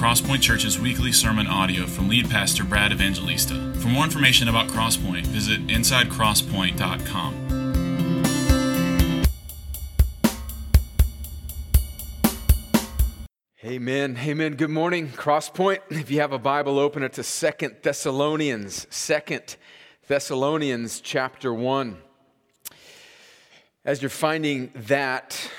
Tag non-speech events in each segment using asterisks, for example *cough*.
Crosspoint Church's weekly sermon audio from lead pastor Brad Evangelista. For more information about Crosspoint, visit insidecrosspoint.com. Amen. Amen. Good morning, Crosspoint. If you have a Bible, open it to Second Thessalonians, Second Thessalonians chapter 1. As you're finding that,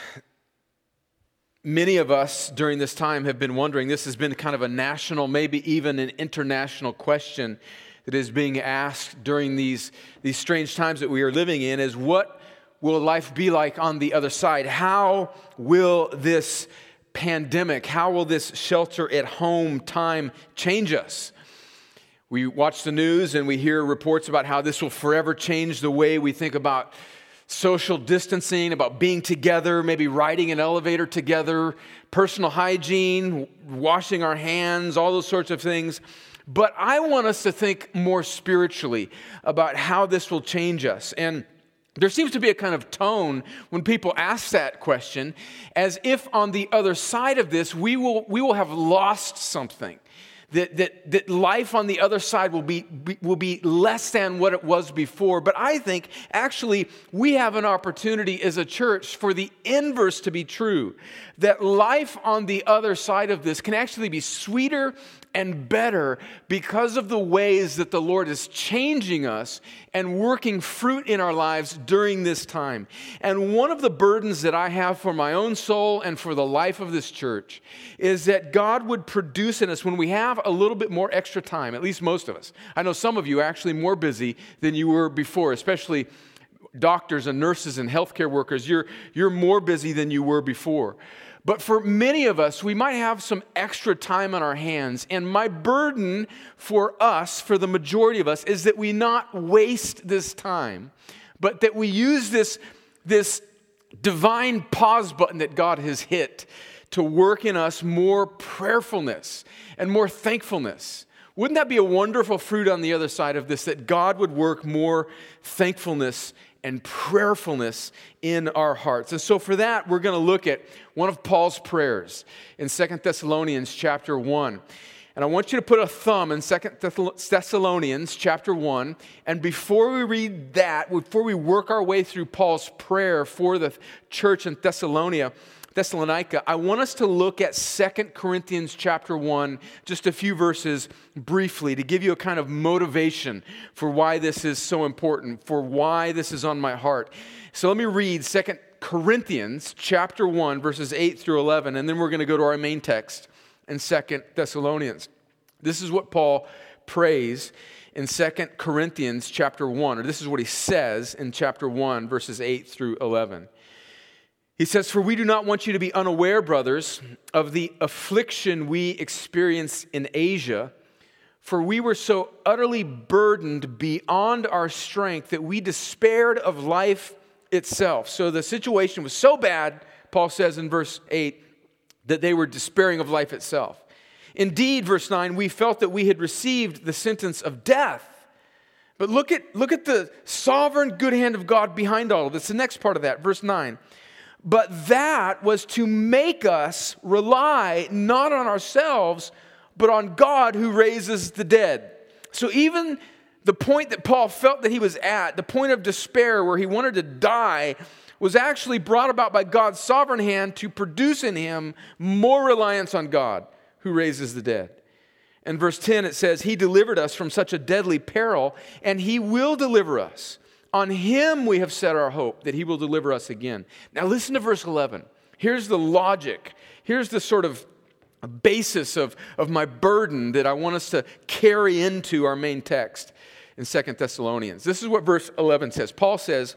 many of us during this time have been wondering this has been kind of a national, maybe even an international question that is being asked during these, these strange times that we are living in is what will life be like on the other side? How will this pandemic, how will this shelter at home time change us? We watch the news and we hear reports about how this will forever change the way we think about social distancing, about being together, maybe riding an elevator together, personal hygiene, washing our hands, all those sorts of things. But I want us to think more spiritually about how this will change us. And there seems to be a kind of tone when people ask that question as if on the other side of this we will, we will have lost something that, that, that life on the other side will be, be, will be less than what it was before. But I think actually we have an opportunity as a church for the inverse to be true that life on the other side of this can actually be sweeter and better because of the ways that the Lord is changing us and working fruit in our lives during this time. And one of the burdens that I have for my own soul and for the life of this church is that God would produce in us when we have a little bit more extra time, at least most of us. I know some of you are actually more busy than you were before, especially doctors and nurses and healthcare workers. You're, you're more busy than you were before. But for many of us, we might have some extra time on our hands. And my burden for us, for the majority of us, is that we not waste this time, but that we use this, this divine pause button that God has hit to work in us more prayerfulness and more thankfulness. Wouldn't that be a wonderful fruit on the other side of this? That God would work more thankfulness and prayerfulness in our hearts. And so for that, we're going to look at one of Paul's prayers in Second Thessalonians chapter 1. And I want you to put a thumb in Second Thessalonians chapter 1. And before we read that, before we work our way through Paul's prayer for the church in Thessalonica, Thessalonica, I want us to look at Second Corinthians chapter 1, just a few verses briefly to give you a kind of motivation for why this is so important, for why this is on my heart. So let me read Second Corinthians chapter 1, verses 8 through 11, and then we're going to go to our main text in Second Thessalonians. This is what Paul prays in Second Corinthians chapter 1, or this is what he says in chapter 1, verses 8 through 11. He says, For we do not want you to be unaware, brothers, of the affliction we experienced in Asia, for we were so utterly burdened beyond our strength that we despaired of life itself. So the situation was so bad, Paul says in verse 8, that they were despairing of life itself. Indeed, verse 9, we felt that we had received the sentence of death. But look at, look at the sovereign good hand of God behind all of this. The next part of that, verse 9. But that was to make us rely not on ourselves, but on God who raises the dead. So even the point that Paul felt that he was at, the point of despair where he wanted to die, was actually brought about by God's sovereign hand to produce in him more reliance on God who raises the dead. In verse 10, it says, He delivered us from such a deadly peril, and He will deliver us. On him we have set our hope that he will deliver us again. Now listen to verse 11. Here's the logic. Here's the sort of basis of, of my burden that I want us to carry into our main text in Second Thessalonians. This is what verse 11 says. Paul says,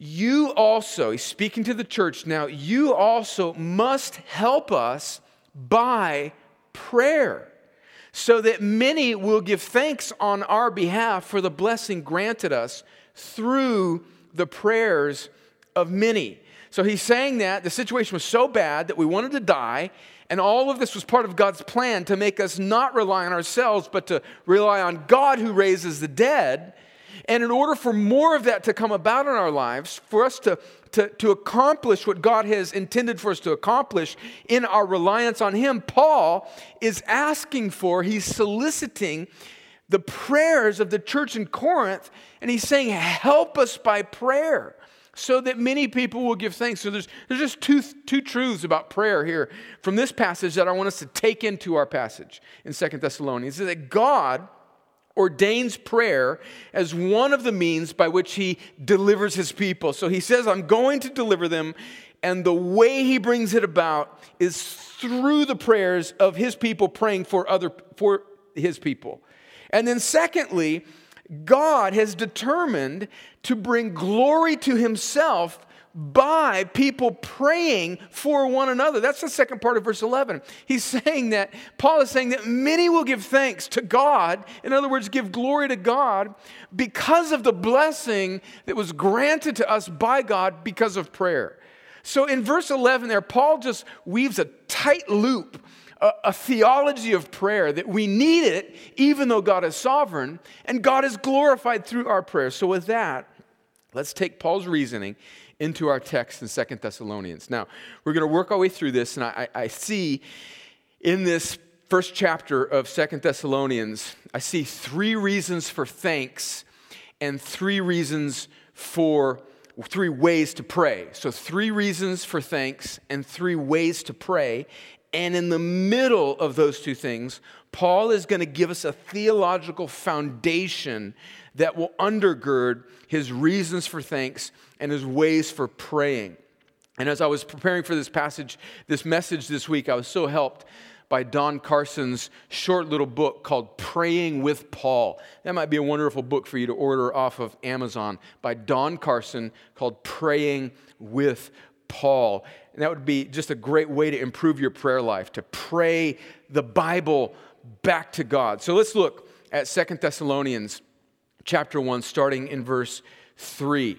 You also, he's speaking to the church now, you also must help us by prayer so that many will give thanks on our behalf for the blessing granted us through the prayers of many. So he's saying that the situation was so bad that we wanted to die, and all of this was part of God's plan to make us not rely on ourselves, but to rely on God who raises the dead. And in order for more of that to come about in our lives, for us to, to, to accomplish what God has intended for us to accomplish in our reliance on Him, Paul is asking for, he's soliciting the prayers of the church in Corinth, and he's saying, Help us by prayer so that many people will give thanks. So there's, there's just two, two truths about prayer here from this passage that I want us to take into our passage in Second Thessalonians. Is that God ordains prayer as one of the means by which he delivers his people. So he says, I'm going to deliver them, and the way he brings it about is through the prayers of his people praying for other for his people. And then secondly, God has determined to bring glory to himself by people praying for one another. That's the second part of verse 11. He's *laughs* saying that, Paul is saying that many will give thanks to God, in other words, give glory to God, because of the blessing that was granted to us by God because of prayer. So in verse 11 there, Paul just weaves a tight loop a, theology of prayer that we need it even though God is sovereign and God is glorified through our prayers. So, with that, let's take Paul's reasoning into our text in Second Thessalonians. Now, we're going to work our way through this, and I, I see in this first chapter of Second Thessalonians, I see three reasons for thanks and three reasons for three ways to pray. So, three reasons for thanks and three ways to pray. And in the middle of those two things, Paul is going to give us a theological foundation that will undergird his reasons for thanks and his ways for praying. And as I was preparing for this passage, this message this week, I was so helped by Don Carson's short little book called Praying with Paul. That might be a wonderful book for you to order off of Amazon by Don Carson called Praying with Paul. And that would be just a great way to improve your prayer life, to pray the Bible back to God. So let's look at Second Thessalonians chapter 1, starting in verse 3.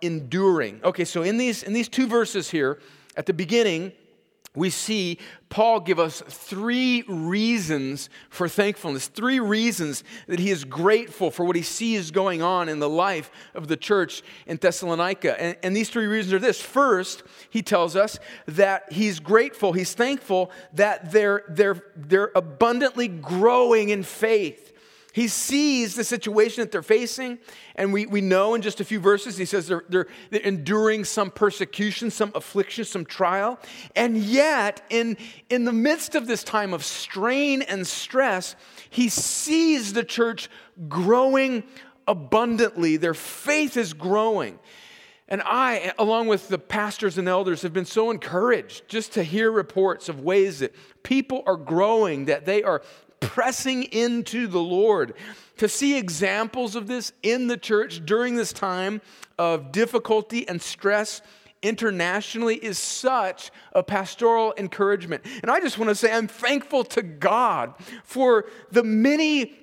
enduring. Okay, so in these, in these two verses here, at the beginning, we see Paul give us three reasons for thankfulness, three reasons that he is grateful for what he sees going on in the life of the church in Thessalonica. And, and, these three reasons are this. First, he tells us that he's grateful, he's thankful that they're, they're, they're abundantly growing in faith. He sees the situation that they're facing, and we, we know in just a few verses, he says they're, they're, they're enduring some persecution, some affliction, some trial. And yet, in, in the midst of this time of strain and stress, he sees the church growing abundantly. Their faith is growing. And I, along with the pastors and elders, have been so encouraged just to hear reports of ways that people are growing, that they are pressing into the Lord. To see examples of this in the church during this time of difficulty and stress internationally is such a pastoral encouragement. And I just want to say I'm thankful to God for the many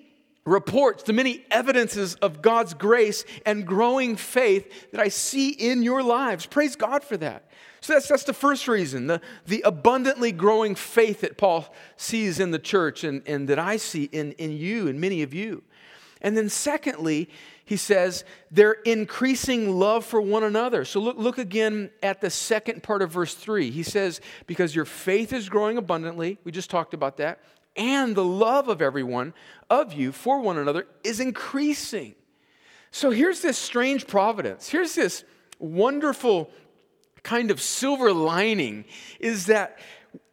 reports, the many evidences of God's grace and growing faith that I see in your lives. Praise God for that. So that's, that's the first reason, the, the abundantly growing faith that Paul sees in the church and, and that I see in, in you and many of you. And then, secondly, he says, their increasing love for one another. So look, look again at the second part of verse 3. He says, Because your faith is growing abundantly, we just talked about that, and the love of everyone of you for one another is increasing. So here's this strange providence. Here's this wonderful kind of silver lining is that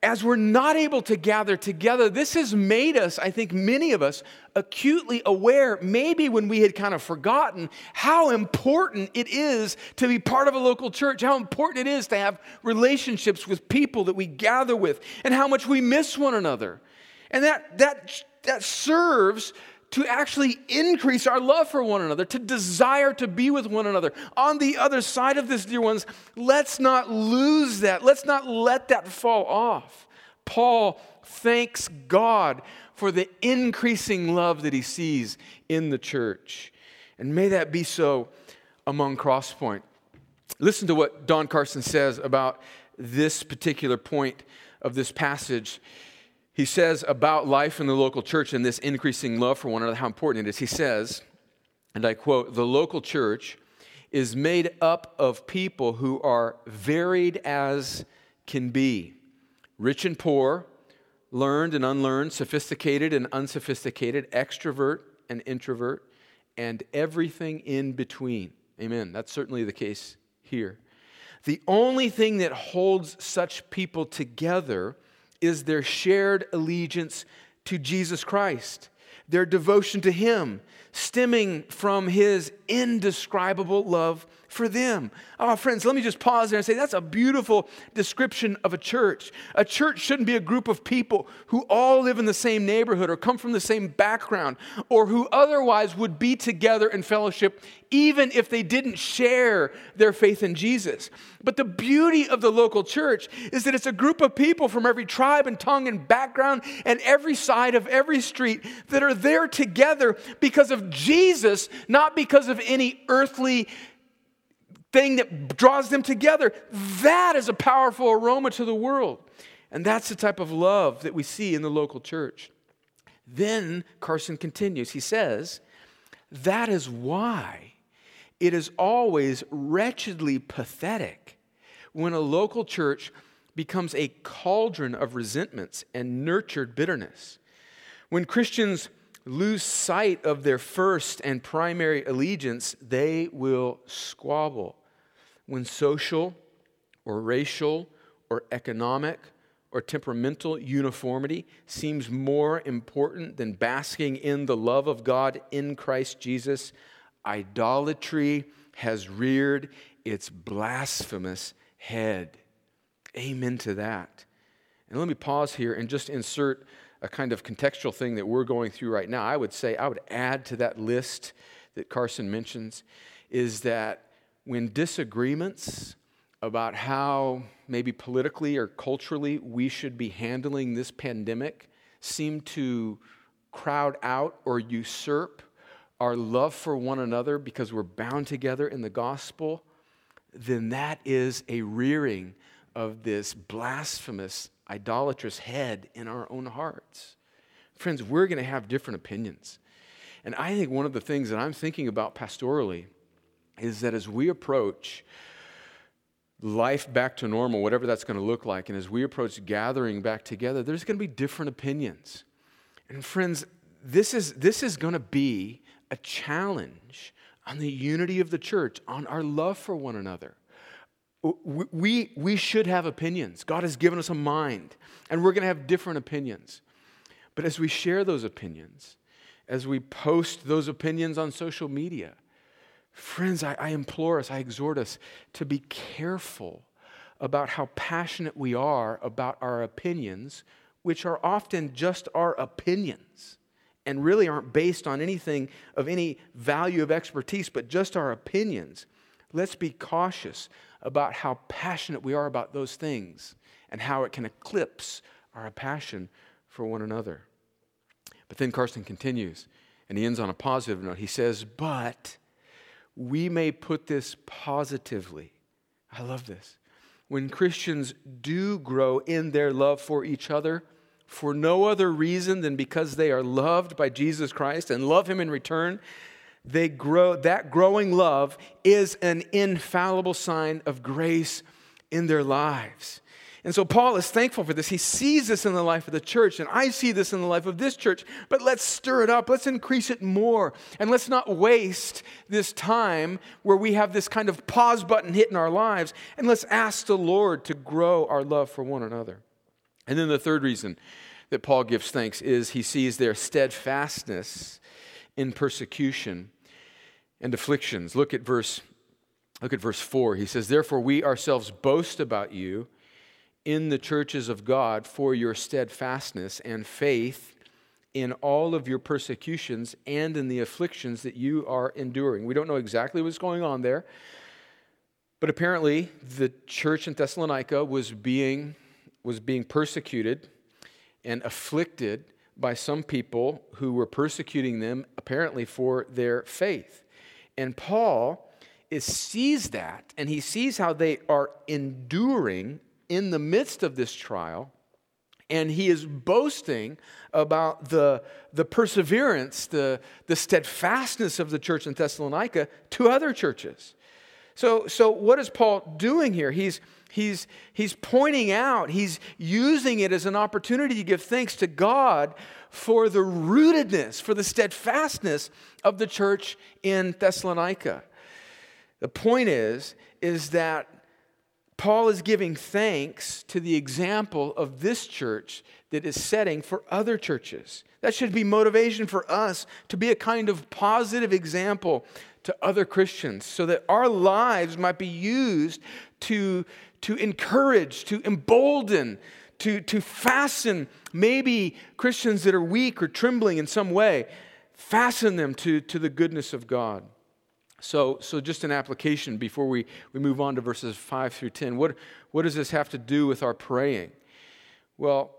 as we're not able to gather together, this has made us, I think many of us, acutely aware, maybe when we had kind of forgotten, how important it is to be part of a local church, how important it is to have relationships with people that we gather with, and how much we miss one another. And that, that, that serves to actually increase our love for one another, to desire to be with one another. On the other side of this, dear ones, let's not lose that. Let's not let that fall off. Paul thanks God for the increasing love that he sees in the church. And may that be so among Crosspoint. Listen to what Don Carson says about this particular point of this passage he says about life in the local church and this increasing love for one another, how important it is. He says, and I quote, the local church is made up of people who are varied as can be rich and poor, learned and unlearned, sophisticated and unsophisticated, extrovert and introvert, and everything in between. Amen. That's certainly the case here. The only thing that holds such people together is their shared allegiance to Jesus Christ, their devotion to Him, stemming from His indescribable love for them. Oh, friends, let me just pause there and say that's a beautiful description of a church. A church shouldn't be a group of people who all live in the same neighborhood or come from the same background or who otherwise would be together in fellowship even if they didn't share their faith in Jesus. But the beauty of the local church is that it's a group of people from every tribe and tongue and background and every side of every street that are there together because of Jesus, not because of any earthly thing that draws them together. That is a powerful aroma to the world. And that's the type of love that we see in the local church. Then Carson continues. He says, That is why it is always wretchedly pathetic when a local church becomes a cauldron of resentments and nurtured bitterness. When Christians lose sight of their first and primary allegiance, they will squabble when social or racial or economic or temperamental uniformity seems more important than basking in the love of God in Christ Jesus, idolatry has reared its blasphemous head. Amen to that. And let me pause here and just insert a kind of contextual thing that we're going through right now. I would say, I would add to that list that Carson mentions, is that when disagreements about how maybe politically or culturally we should be handling this pandemic seem to crowd out or usurp our love for one another because we're bound together in the gospel, then that is a rearing of this blasphemous, idolatrous head in our own hearts. Friends, we're going to have different opinions. And I think one of the things that I'm thinking about pastorally is that as we approach life back to normal, whatever that's going to look like, and as we approach gathering back together, there's going to be different opinions. And friends, this is, this is going to be a challenge on the unity of the church, on our love for one another. We, we should have opinions. God has given us a mind, and we're going to have different opinions. But as we share those opinions, as we post those opinions on social media, Friends, I, I implore us, I exhort us to be careful about how passionate we are about our opinions, which are often just our opinions and really aren't based on anything of any value of expertise, but just our opinions. Let's be cautious about how passionate we are about those things and how it can eclipse our passion for one another. But then Carson continues, and he ends on a positive note. He says, But we may put this positively. I love this. When Christians do grow in their love for each other, for no other reason than because they are loved by Jesus Christ and love Him in return, they grow, that growing love is an infallible sign of grace in their lives. And so Paul is thankful for this. He sees this in the life of the church, and I see this in the life of this church. But let's stir it up. Let's increase it more. And let's not waste this time where we have this kind of pause button hit in our lives. And let's ask the Lord to grow our love for one another. And then the third reason that Paul gives thanks is he sees their steadfastness in persecution and afflictions. Look at verse look at verse 4. He says, "Therefore we ourselves boast about you in the churches of God for your steadfastness and faith in all of your persecutions and in the afflictions that you are enduring. We don't know exactly what's going on there, but apparently the church in Thessalonica was being, was being persecuted and afflicted by some people who were persecuting them, apparently for their faith. And Paul is, sees that, and he sees how they are enduring in the midst of this trial and he is boasting about the, the perseverance, the, the steadfastness of the church in Thessalonica to other churches. So, so what is Paul doing here? He's, he's, he's pointing out, he's using it as an opportunity to give thanks to God for the rootedness, for the steadfastness of the church in Thessalonica. The point is, is that Paul is giving thanks to the example of this church that is setting for other churches. That should be motivation for us to be a kind of positive example to other Christians so that our lives might be used to, to encourage, to embolden, to, to fasten maybe Christians that are weak or trembling in some way, fasten them to, to the goodness of God. So, so just an application before we, we move on to verses 5 through 10. What, what does this have to do with our praying? Well,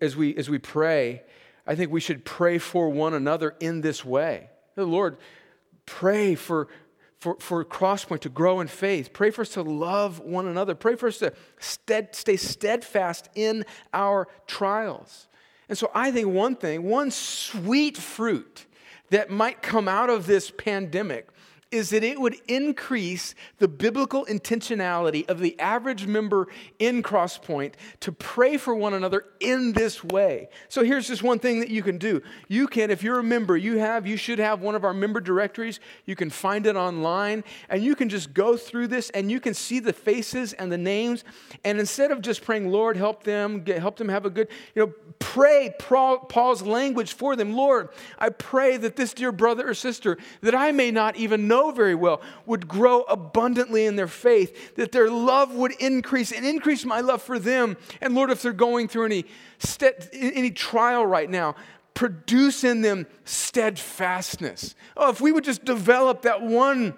as we, as we pray, I think we should pray for one another in this way. Lord, pray for, for, for Crosspoint to grow in faith. Pray for us to love one another. Pray for us to stead, stay steadfast in our trials. And so I think one thing, one sweet fruit that might come out of this pandemic is that it would increase the biblical intentionality of the average member in Crosspoint to pray for one another in this way. So here's just one thing that you can do. You can, if you're a member, you have, you should have one of our member directories. You can find it online and you can just go through this and you can see the faces and the names. And instead of just praying, Lord, help them, get, help them have a good, you know, pray Paul's language for them. Lord, I pray that this dear brother or sister that I may not even know very well would grow abundantly in their faith, that their love would increase and increase my love for them. And Lord, if they're going through any, any trial right now, produce in them steadfastness. Oh, if we would just develop that one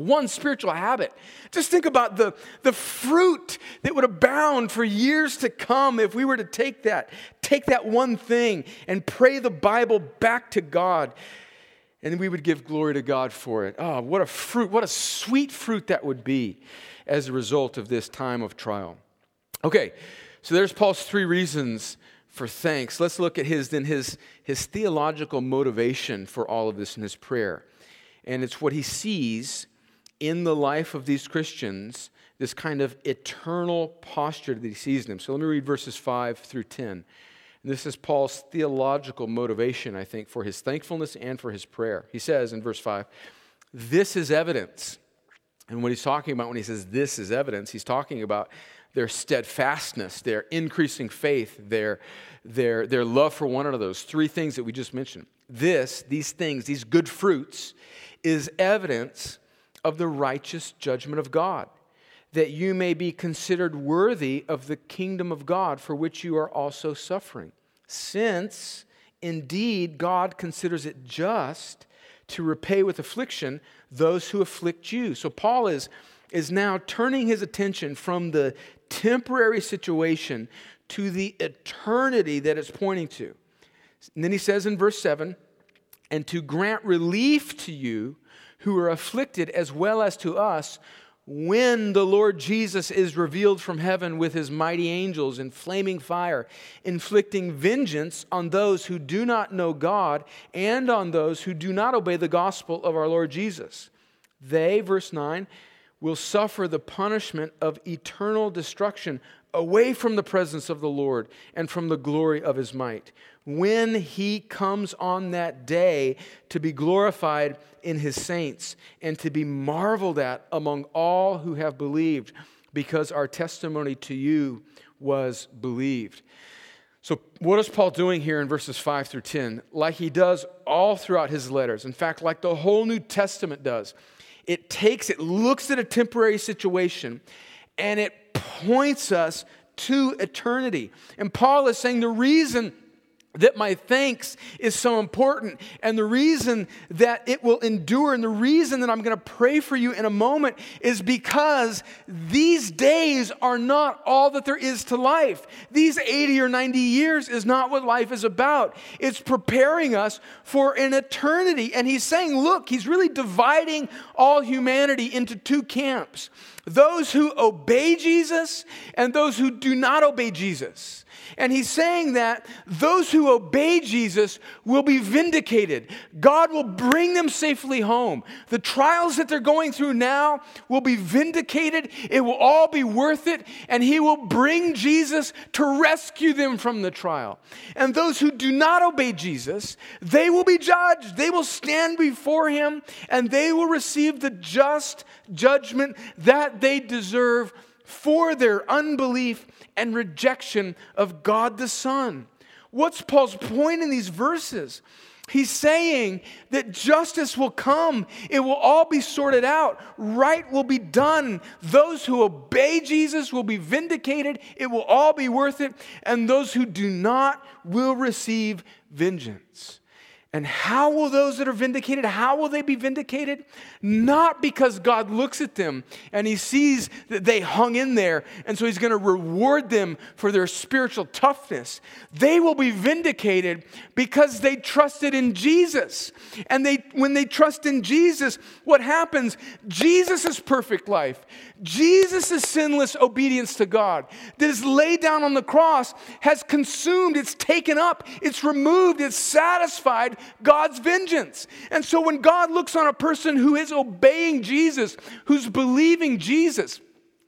one spiritual habit. Just think about the, the fruit that would abound for years to come if we were to take that, take that one thing and pray the Bible back to God. And we would give glory to God for it. Oh, what a fruit, what a sweet fruit that would be as a result of this time of trial. Okay, so there's Paul's three reasons for thanks. Let's look at his then his, his theological motivation for all of this in his prayer. And it's what he sees in the life of these Christians this kind of eternal posture that he sees in them. So let me read verses 5 through 10. And this is Paul's theological motivation, I think, for his thankfulness and for his prayer. He says in verse 5, This is evidence. And what he's talking about when he says this is evidence, he's talking about their steadfastness, their increasing faith, their, their, their love for one another, those three things that we just mentioned. This, these things, these good fruits, is evidence of the righteous judgment of God, that you may be considered worthy of the kingdom of God for which you are also suffering. Since indeed God considers it just to repay with affliction those who afflict you. So Paul is, is now turning his attention from the temporary situation to the eternity that it's pointing to. And then he says in verse 7 and to grant relief to you who are afflicted as well as to us when the Lord Jesus is revealed from heaven with his mighty angels in flaming fire, inflicting vengeance on those who do not know God and on those who do not obey the gospel of our Lord Jesus. They, verse 9, will suffer the punishment of eternal destruction away from the presence of the Lord and from the glory of his might. When he comes on that day to be glorified in his saints and to be marveled at among all who have believed, because our testimony to you was believed. So, what is Paul doing here in verses 5 through 10? Like he does all throughout his letters. In fact, like the whole New Testament does. It takes, it looks at a temporary situation and it points us to eternity. And Paul is saying the reason that my thanks is so important. And the reason that it will endure and the reason that I'm going to pray for you in a moment is because these days are not all that there is to life. These 80 or 90 years is not what life is about. It's preparing us for an eternity. And he's saying, look, he's really dividing all humanity into two camps those who obey Jesus and those who do not obey Jesus. And he's saying that those who obey Jesus will be vindicated. God will bring them safely home. The trials that they're going through now will be vindicated. It will all be worth it. And he will bring Jesus to rescue them from the trial. And those who do not obey Jesus, they will be judged. They will stand before him and they will receive the just judgment that they deserve for their unbelief and rejection of God the Son. What's Paul's point in these verses? He's saying that justice will come. It will all be sorted out. Right will be done. Those who obey Jesus will be vindicated. It will all be worth it. And those who do not will receive vengeance. And how will those that are vindicated, how will they be vindicated? Not because God looks at them and he sees that they hung in there, and so he's going to reward them for their spiritual toughness. They will be vindicated because they trusted in Jesus. And they when they trust in Jesus, what happens? Jesus' perfect life, Jesus' sinless obedience to God that is laid down on the cross has consumed, it's taken up, it's removed, it's satisfied God's vengeance. And so when God looks on a person who is obeying Jesus, who's believing Jesus,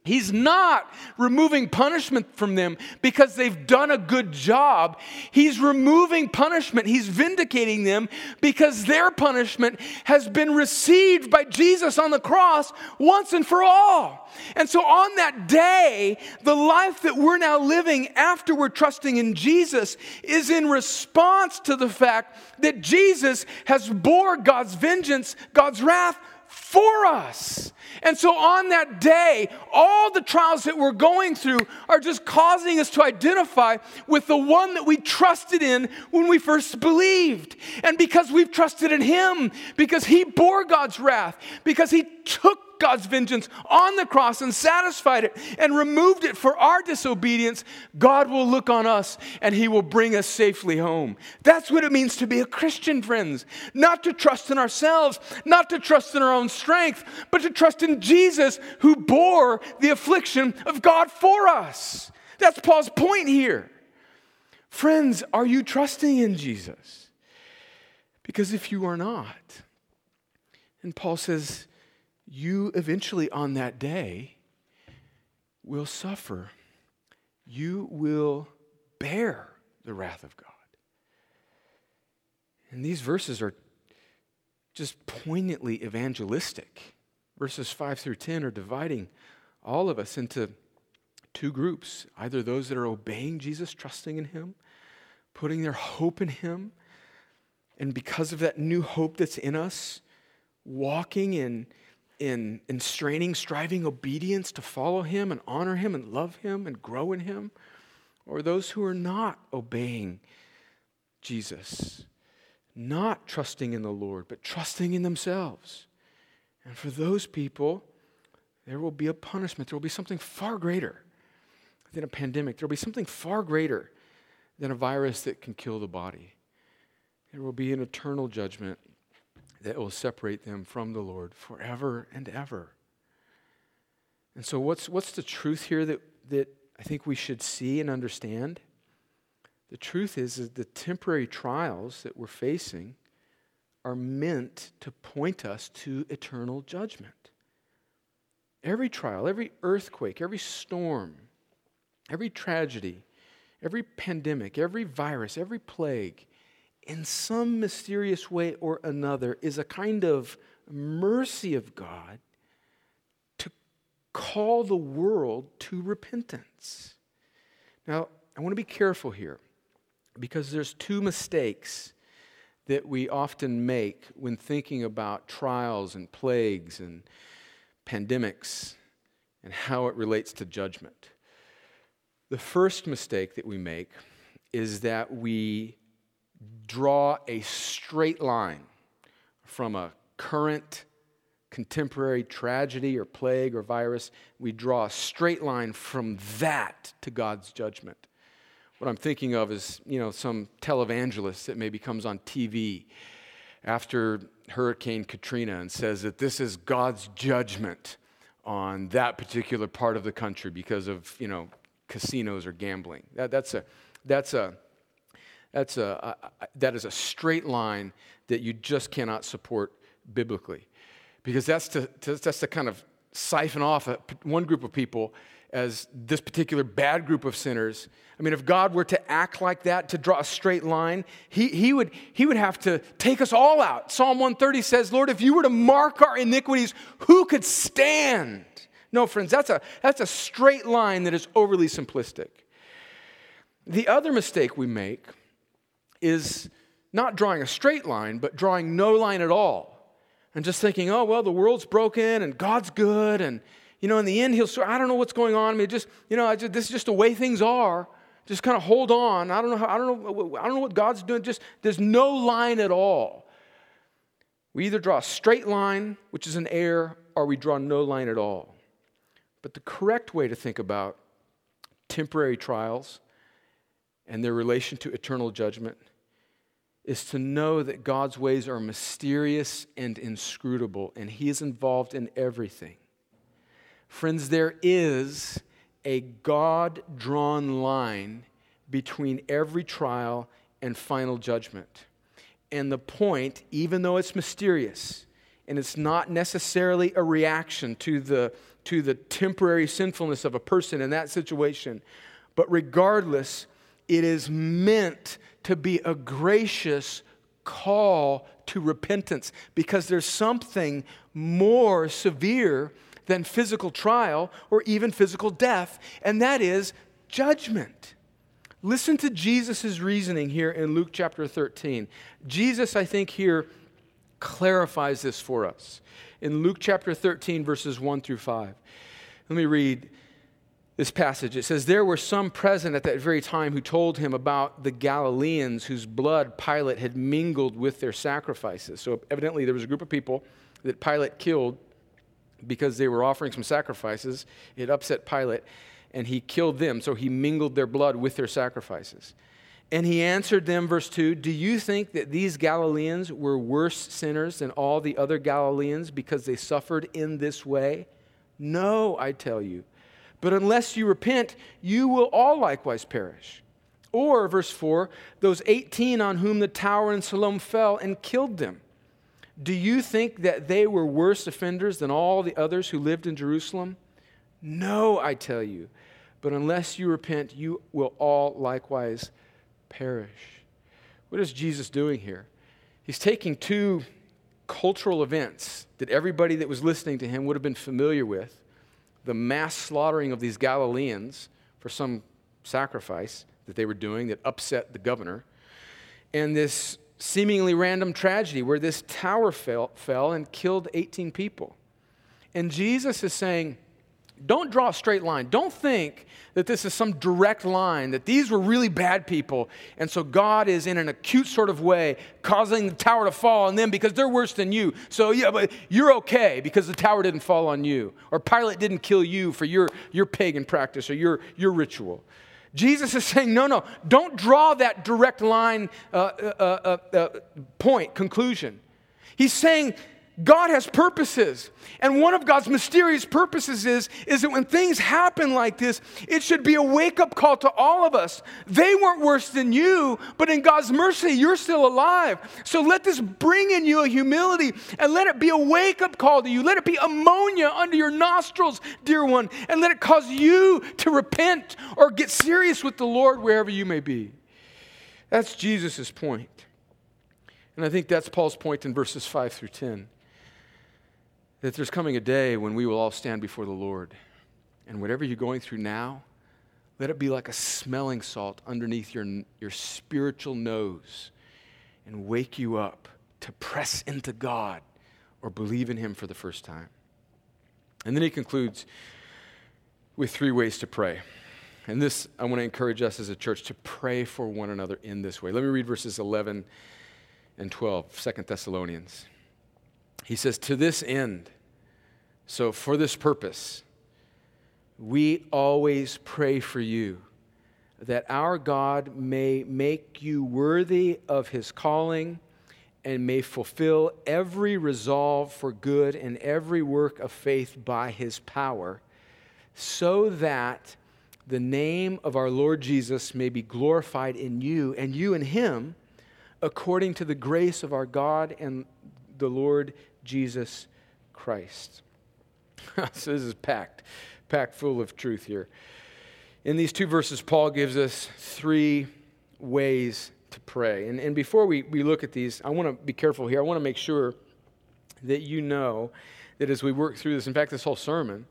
He's not removing punishment from them because they've done a good job. He's removing punishment. He's vindicating them because their punishment has been received by Jesus on the cross once and for all. And so on that day, the life that we're now living after we're trusting in Jesus is in response to the fact that Jesus has bore God's vengeance, God's wrath for us. And so on that day, all the trials that we're going through are just causing us to identify with the one that we trusted in when we first believed. And because we've trusted in him, because he bore God's wrath, because he took God's vengeance on the cross and satisfied it and removed it for our disobedience, God will look on us and He will bring us safely home. That's what it means to be a Christian, friends. Not to trust in ourselves, not to trust in our own strength, but to trust in Jesus who bore the affliction of God for us. That's Paul's point here. Friends, are you trusting in Jesus? Because if you are not, and Paul says, you eventually on that day will suffer. You will bear the wrath of God. And these verses are just poignantly evangelistic. Verses 5 through 10 are dividing all of us into two groups either those that are obeying Jesus, trusting in Him, putting their hope in Him, and because of that new hope that's in us, walking in in, in straining, striving obedience to follow Him and honor Him and love Him and grow in Him, or those who are not obeying Jesus, not trusting in the Lord, but trusting in themselves. And for those people, there will be a punishment. There will be something far greater than a pandemic. There will be something far greater than a virus that can kill the body. There will be an eternal judgment that will separate them from the Lord forever and ever. And so, what's, what's the truth here that, that I think we should see and understand? The truth is that the temporary trials that we're facing are meant to point us to eternal judgment. Every trial, every earthquake, every storm, every tragedy, every pandemic, every virus, every plague in some mysterious way or another, is a kind of mercy of God to call the world to repentance. Now, I want to be careful here because there's two mistakes that we often make when thinking about trials and plagues and pandemics and how it relates to judgment. The first mistake that we make is that we draw a straight line from a current contemporary tragedy or plague or virus, we draw a straight line from that to God's judgment. What I'm thinking of is, you know, some televangelist that maybe comes on TV after Hurricane Katrina and says that this is God's judgment on that particular part of the country because of, you know, casinos or gambling. That, that's a, that's a, that's a, a, that is a straight line that you just cannot support biblically. Because that's to, to that's to kind of siphon off a, one group of people as this particular bad group of sinners. I mean, if God were to act like that, to draw a straight line, he, he, would, he would have to take us all out. Psalm 130 says, Lord, if you were to mark our iniquities, who could stand? No, friends, that's a, that's a straight line that is overly simplistic. The other mistake we make is not drawing a straight line, but drawing no line at all. And just thinking, oh, well, the world's broken and God's good and you know, in the end, he'll, I don't know what's going on. I mean, just, you know, just, this is just the way things are. Just kind of hold on. I don't know how, I don't know, I don't know what God's doing. Just, there's no line at all. We either draw a straight line, which is an error, or we draw no line at all. But the correct way to think about temporary trials and their relation to eternal judgment is to know that God's ways are mysterious and inscrutable, and He is involved in everything. Friends, there is a God drawn line between every trial and final judgment. And the point, even though it's mysterious, and it's not necessarily a reaction to the, to the temporary sinfulness of a person in that situation, but regardless, it is meant to be a gracious call to repentance because there's something more severe than physical trial or even physical death, and that is judgment. Listen to Jesus' reasoning here in Luke chapter 13. Jesus, I think, here clarifies this for us. In Luke chapter 13, verses 1 through 5. Let me read this passage. It says, There were some present at that very time who told him about the Galileans whose blood Pilate had mingled with their sacrifices. So, evidently, there was a group of people that Pilate killed because they were offering some sacrifices. It upset Pilate, and he killed them. So he mingled their blood with their sacrifices. And he answered them, verse 2 Do you think that these Galileans were worse sinners than all the other Galileans because they suffered in this way? No, I tell you. But unless you repent, you will all likewise perish. Or, verse 4, those 18 on whom the tower in Siloam fell and killed them. Do you think that they were worse offenders than all the others who lived in Jerusalem? No, I tell you. But unless you repent, you will all likewise perish. What is Jesus doing here? He's taking two cultural events that everybody that was listening to him would have been familiar with the mass slaughtering of these Galileans for some sacrifice that they were doing that upset the governor, and this seemingly random tragedy where this tower fell, fell and killed 18 people. And Jesus is saying, don't draw a straight line. Don't think that this is some direct line, that these were really bad people. And so God is in an acute sort of way causing the tower to fall on them because they're worse than you. So, yeah, but you're okay because the tower didn't fall on you. Or Pilate didn't kill you for your, your pagan practice or your, your ritual. Jesus is saying, no, no, don't draw that direct line uh, uh, uh, uh, point, conclusion. He's saying God has purposes. And one of God's mysterious purposes is, is that when things happen like this, it should be a wake up call to all of us. They weren't worse than you, but in God's mercy, you're still alive. So let this bring in you a humility and let it be a wake up call to you. Let it be ammonia under your nostrils, dear one, and let it cause you to repent or get serious with the Lord wherever you may be. That's Jesus' point. And I think that's Paul's point in verses 5 through 10 that there's coming a day when we will all stand before the Lord. And whatever you're going through now, let it be like a smelling salt underneath your, your spiritual nose and wake you up to press into God or believe in Him for the first time. And then he concludes with three ways to pray. And this, I want to encourage us as a church to pray for one another in this way. Let me read verses 11 and 12, 2 Thessalonians. He says, To this end, so for this purpose, we always pray for you that our God may make you worthy of his calling and may fulfill every resolve for good and every work of faith by his power, so that the name of our Lord Jesus may be glorified in you and you in him, according to the grace of our God and the Lord Jesus Christ. *laughs* so this is packed, packed full of truth here. In these two verses, Paul gives us three ways to pray. And, and before we, we look at these, I want to be careful here. I want to make sure that you know that as we work through this, in fact, this whole sermon,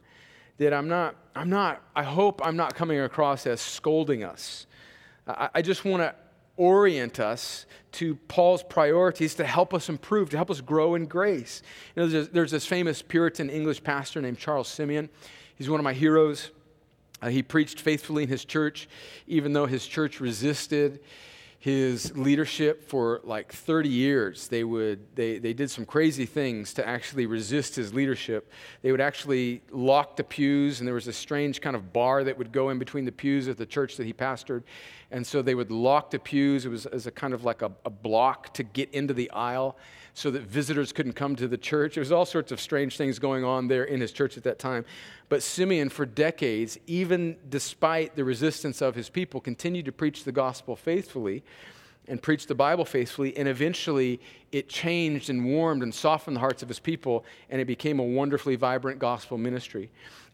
that I'm not, I'm not, I hope I'm not coming across as scolding us. I, I just want to orient us to Paul's priorities to help us improve, to help us grow in grace. You know, there's, there's this famous Puritan English pastor named Charles Simeon. He's one of my heroes. Uh, he preached faithfully in his church, even though his church resisted his leadership for like 30 years they would they, they did some crazy things to actually resist his leadership. They would actually lock the pews and there was a strange kind of bar that would go in between the pews at the church that he pastored. And so they would lock the pews. It was as a kind of like a, a block to get into the aisle so that visitors couldn't come to the church. There was all sorts of strange things going on there in his church at that time. But Simeon, for decades, even despite the resistance of his people, continued to preach the gospel faithfully and preach the Bible faithfully. And eventually, it changed and warmed and softened the hearts of his people, and it became a wonderfully vibrant gospel ministry.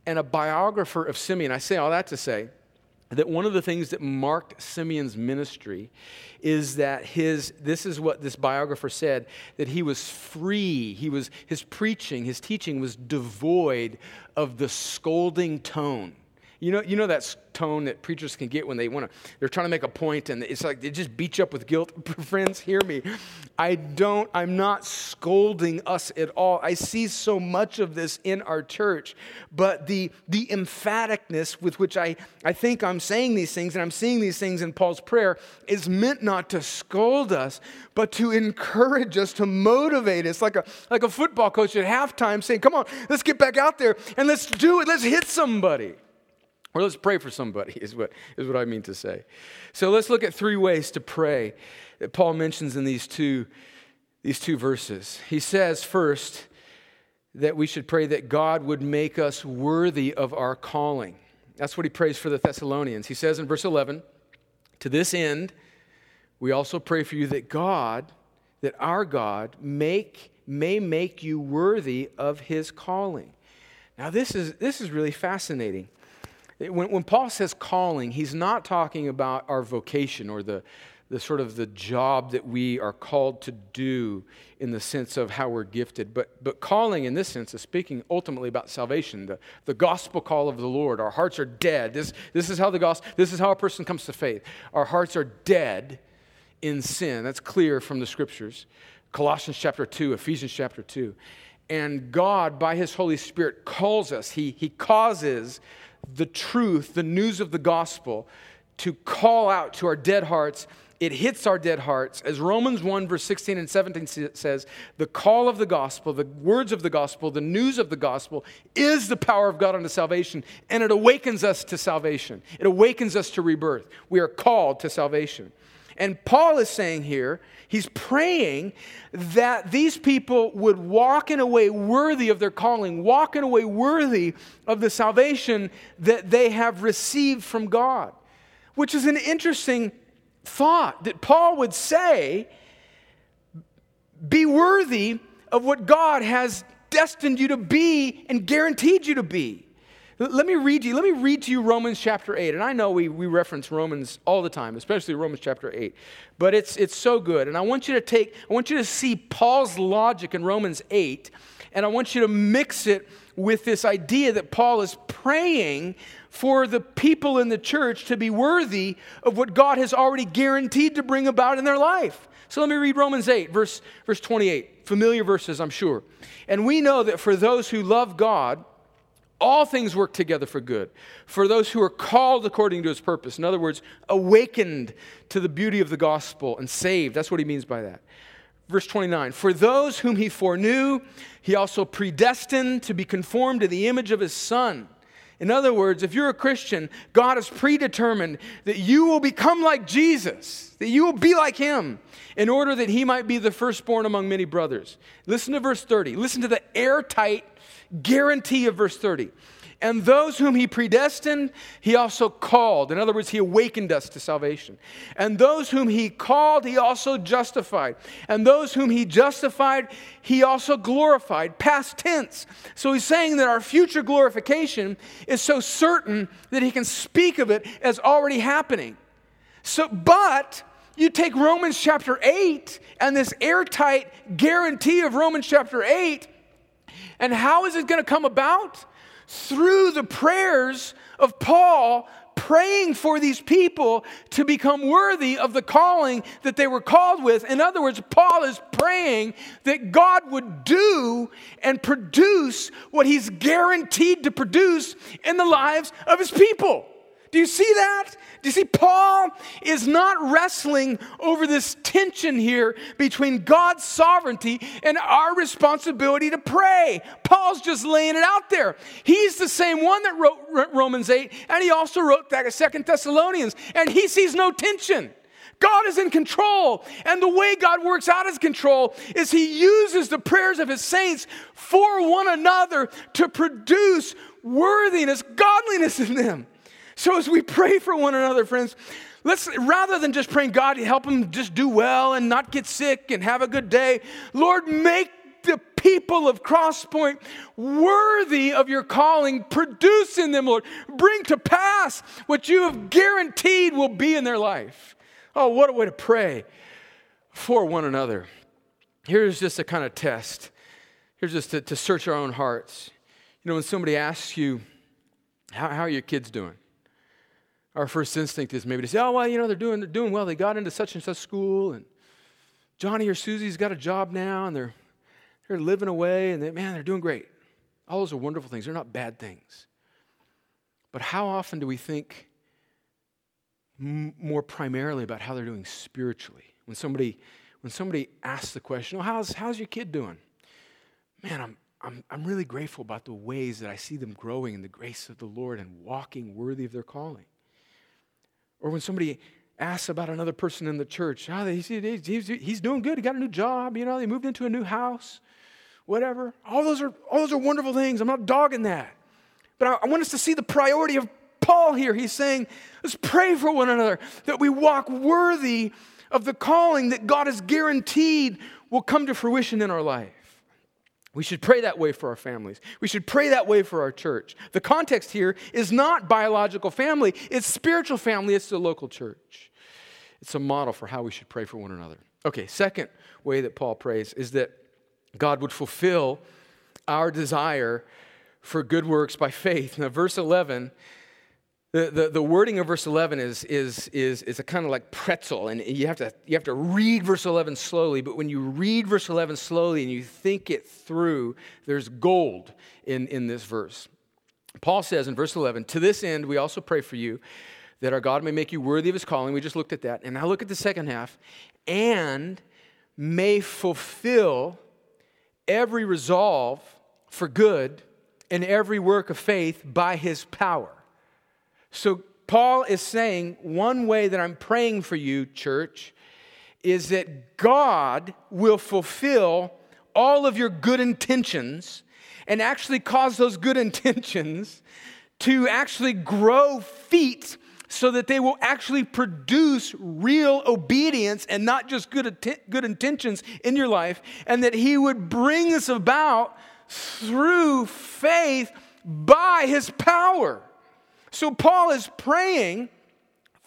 And a biographer of Simeon, I say all that to say, that one of the things that marked Simeon's ministry is that his this is what this biographer said that he was free. He was his preaching his teaching was devoid of the scolding tone you know, you know that tone that preachers can get when they want to, they're trying to make a point and it's like they just beat you up with guilt. *laughs* Friends, hear me. I don't, I'm not scolding us at all. I see so much of this in our church, but the, the emphaticness with which I, I think I'm saying these things and I'm seeing these things in Paul's prayer is meant not to scold us, but to encourage us, to motivate us, like a, like a football coach at halftime saying, Come on, let's get back out there and let's do it. Let's hit somebody. Or let's pray for somebody, *laughs* is what, is what I mean to say. So let's look at three ways to pray that Paul mentions in these two, these two verses. He says, first, that we should pray that God would make us worthy of our calling. That's what he prays for the Thessalonians. He says in verse 11, To this end, we also pray for you that God, that our God, make, may make you worthy of his calling. Now, this is, this is really fascinating. When, when Paul says calling, he's not talking about our vocation or the, the sort of the job that we are called to do in the sense of how we're gifted. But, but calling in this sense is speaking ultimately about salvation, the, the gospel call of the Lord. Our hearts are dead. This, this is how the gospel, this is how a person comes to faith. Our hearts are dead in sin. That's clear from the scriptures. Colossians chapter 2, Ephesians chapter 2. And God, by his Holy Spirit, calls us, he, he causes the truth, the news of the gospel, to call out to our dead hearts. It hits our dead hearts. As Romans 1, verse 16 and 17 says, the call of the gospel, the words of the gospel, the news of the gospel is the power of God unto salvation, and it awakens us to salvation. It awakens us to rebirth. We are called to salvation. And Paul is saying here, he's praying that these people would walk in a way worthy of their calling, walk in a way worthy of the salvation that they have received from God, which is an interesting thought that Paul would say, be worthy of what God has destined you to be and guaranteed you to be. Let me read you, let me read to you Romans chapter 8. And I know we, we reference Romans all the time, especially Romans chapter 8. But it's it's so good. And I want you to take, I want you to see Paul's logic in Romans 8, and I want you to mix it with this idea that Paul is praying for the people in the church to be worthy of what God has already guaranteed to bring about in their life. So let me read Romans 8, verse, verse 28. Familiar verses, I'm sure. And we know that for those who love God, all things work together for good for those who are called according to his purpose. In other words, awakened to the beauty of the gospel and saved. That's what he means by that. Verse 29 For those whom he foreknew, he also predestined to be conformed to the image of his son. In other words, if you're a Christian, God has predetermined that you will become like Jesus, that you will be like him, in order that he might be the firstborn among many brothers. Listen to verse 30. Listen to the airtight guarantee of verse 30. And those whom he predestined, he also called. In other words, he awakened us to salvation. And those whom he called, he also justified. And those whom he justified, he also glorified. Past tense. So he's saying that our future glorification is so certain that he can speak of it as already happening. So, but you take Romans chapter 8 and this airtight guarantee of Romans chapter 8 and how is it going to come about? Through the prayers of Paul praying for these people to become worthy of the calling that they were called with. In other words, Paul is praying that God would do and produce what he's guaranteed to produce in the lives of his people. Do you see that? Do you see, Paul is not wrestling over this tension here between God's sovereignty and our responsibility to pray. Paul's just laying it out there. He's the same one that wrote Romans 8, and he also wrote Second Thessalonians, and he sees no tension. God is in control. And the way God works out his control is he uses the prayers of his saints for one another to produce worthiness, godliness in them. So as we pray for one another, friends, let's rather than just praying God to help them just do well and not get sick and have a good day, Lord, make the people of Crosspoint worthy of your calling. Produce in them, Lord. Bring to pass what you have guaranteed will be in their life. Oh, what a way to pray for one another. Here's just a kind of test. Here's just to, to search our own hearts. You know, when somebody asks you, how, how are your kids doing? Our first instinct is maybe to say, oh, well, you know, they're doing, they're doing well. They got into such and such school, and Johnny or Susie's got a job now, and they're, they're living away, and they, man, they're doing great. All those are wonderful things. They're not bad things. But how often do we think m- more primarily about how they're doing spiritually? When somebody, when somebody asks the question, oh, how's, how's your kid doing? Man, I'm, I'm, I'm really grateful about the ways that I see them growing in the grace of the Lord and walking worthy of their calling. Or when somebody asks about another person in the church, oh, he's, he's, doing good. He got a new job. You know, they moved into a new house, whatever. All those are, all those are wonderful things. I'm not dogging that. But I, I want us to see the priority of Paul here. He's saying, let's pray for one another that we walk worthy of the calling that God has guaranteed will come to fruition in our life. We should pray that way for our families. We should pray that way for our church. The context here is not biological family, it's spiritual family, it's the local church. It's a model for how we should pray for one another. Okay, second way that Paul prays is that God would fulfill our desire for good works by faith. Now, verse 11 the, the, the, wording of verse 11 is, is, is, is a kind of like pretzel, and you have, to, you have to read verse 11 slowly. But when you read verse 11 slowly and you think it through, there's gold in, in this verse. Paul says in verse 11, To this end, we also pray for you that our God may make you worthy of his calling. We just looked at that. And now look at the second half. And may fulfill every resolve for good and every work of faith by his power so, Paul is saying one way that I'm praying for you, church, is that God will fulfill all of your good intentions and actually cause those good *laughs* intentions to actually grow feet so that they will actually produce real obedience and not just good, good intentions in your life, and that He would bring this about through faith by His power. So Paul is praying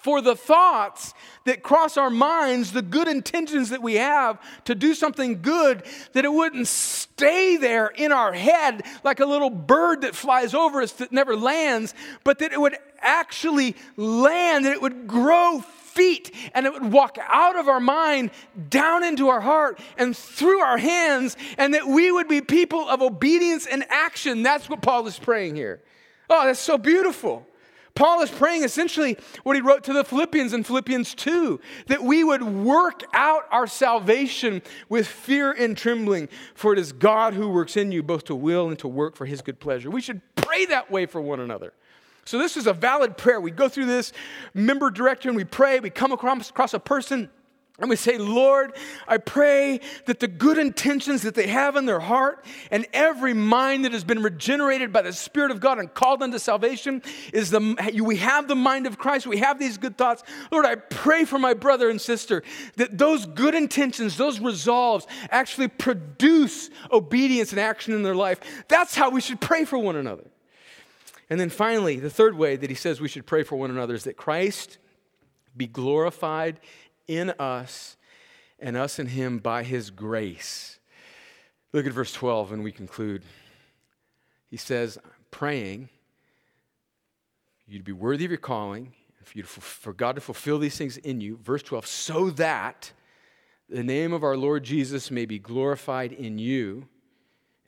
for the thoughts that cross our minds, the good intentions that we have to do something good, that it wouldn't stay there in our head like a little bird that flies over us that never lands, but that it would actually land, that it would grow feet and it would walk out of our mind down into our heart and through our hands, and that we would be people of obedience and action. That's what Paul is praying here. Oh, that's so beautiful. Paul is praying essentially what he wrote to the Philippians in Philippians 2 that we would work out our salvation with fear and trembling, for it is God who works in you both to will and to work for his good pleasure. We should pray that way for one another. So, this is a valid prayer. We go through this member directory and we pray, we come across, across a person and we say, Lord, I pray that the good intentions that they have in their heart and every mind that has been regenerated by the Spirit of God and called unto salvation is the, we have the mind of Christ. We have these good thoughts. Lord, I pray for my brother and sister that those good intentions, those resolves actually produce obedience and action in their life. That's how we should pray for one another. And then finally, the third way that he says we should pray for one another is that Christ be glorified in us and us in him by his grace. Look at verse 12 and we conclude. He says, praying you to be worthy of your calling, for, you to, for God to fulfill these things in you. Verse 12, so that the name of our Lord Jesus may be glorified in you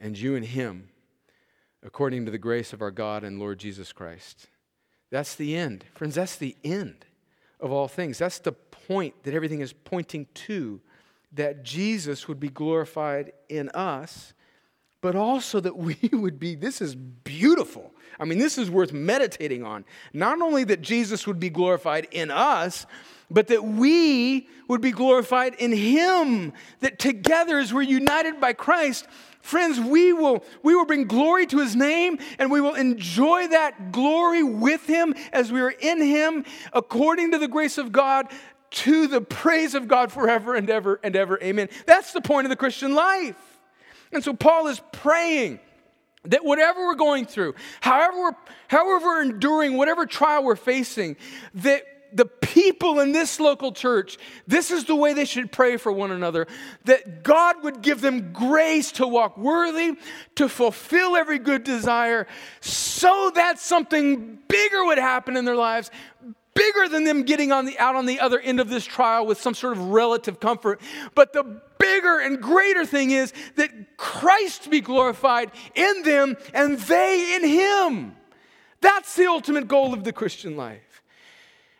and you in him, according to the grace of our God and Lord Jesus Christ. That's the end. Friends, that's the end of all things. That's the point that everything is pointing to that Jesus would be glorified in us, but also that we *laughs* would be. This is beautiful. I mean, this is worth meditating on. Not only that Jesus would be glorified in us, but that we would be glorified in Him, that together, as we're united by Christ, friends, we will, we will bring glory to His name and we will enjoy that glory with Him as we are in Him, according to the grace of God, to the praise of God forever and ever and ever. Amen. That's the point of the Christian life. And so Paul is praying that whatever we're going through, however we're, however we're enduring, whatever trial we're facing, that the people in this local church, this is the way they should pray for one another that God would give them grace to walk worthy, to fulfill every good desire, so that something bigger would happen in their lives, bigger than them getting on the, out on the other end of this trial with some sort of relative comfort. But the bigger and greater thing is that Christ be glorified in them and they in Him. That's the ultimate goal of the Christian life.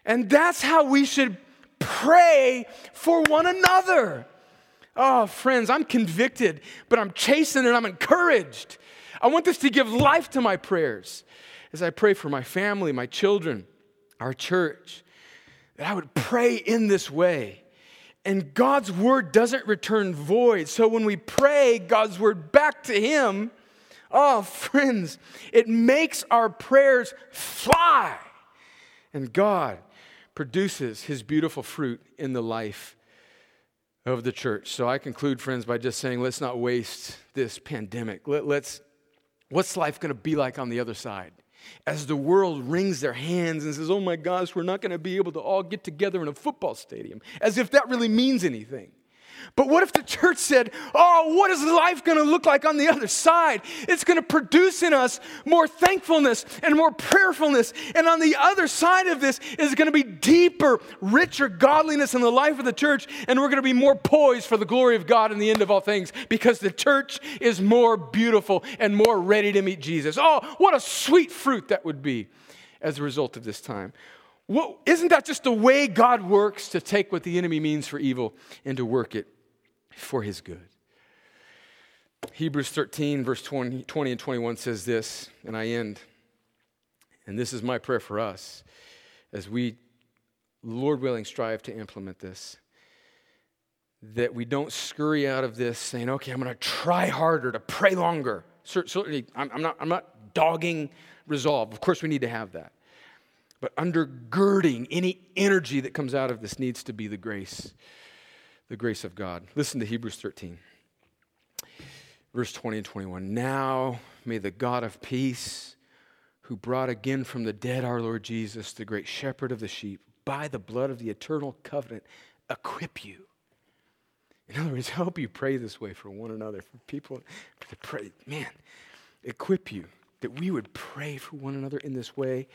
And that's how we should pray for one another. Oh, friends, I'm convicted, but I'm chastened and I'm encouraged. I want this to give life to my prayers as I pray for my family, my children our church, that I would pray in this way. And God's word doesn't return void. So when we pray God's word back to Him, oh, friends, it makes our prayers fly. And God produces His beautiful fruit in the life of the church. So I conclude, friends, by just saying, let's not waste this pandemic. Let, us what's life going to be like on the other side? as the world wrings their hands and says, Oh my gosh, we're not going to be able to all get together in a football stadium, as if that really means anything. But what if the church said, Oh, what is life going to look like on the other side? It's going to produce in us more thankfulness and more prayerfulness. And on the other side of this is going to be deeper, richer godliness in the life of the church. And we're going to be more poised for the glory of God in the end of all things because the church is more beautiful and more ready to meet Jesus. Oh, what a sweet fruit that would be as a result of this time. Well, isn't that just the way God works to take what the enemy means for evil and to work it for his good? Hebrews 13, verse 20, 20 and 21 says this, and I end. And this is my prayer for us as we, Lord willing, strive to implement this. That we don't scurry out of this saying, okay, I'm going to try harder to pray longer. Certainly, I'm not, I'm not dogging resolve. Of course, we need to have that. But undergirding any energy that comes out of this needs to be the grace, the grace of God. Listen to Hebrews 13, verse 20 and 21. Now may the God of peace, who brought again from the dead our Lord Jesus, the great shepherd of the sheep, by the blood of the eternal covenant, equip you. In other words, *laughs* help you pray this way for one another, for people to pray. Man, equip you that we would pray for one another in this way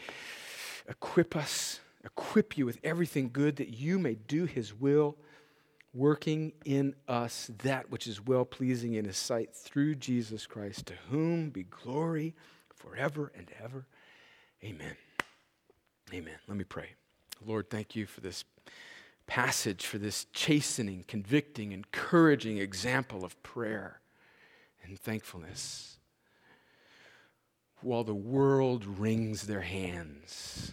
equip us, equip you with everything good that you may do his will, working in us that which is well pleasing in his sight through Jesus Christ, to whom be glory forever and ever. Amen. Amen. Let me pray. Lord, thank you for this passage, for this chastening, convicting, encouraging example of prayer and thankfulness. While the world wrings their hands,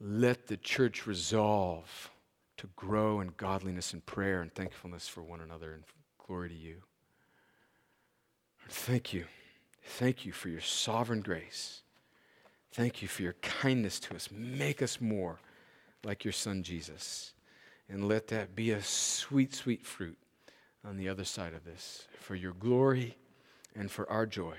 let the church resolve to grow in godliness and prayer and thankfulness for one another and glory to you. Thank you. Thank you for your sovereign grace. Thank you for your kindness to us. Make us more like your son Jesus. And let that be a sweet, sweet fruit on the other side of this for your glory and for our joy.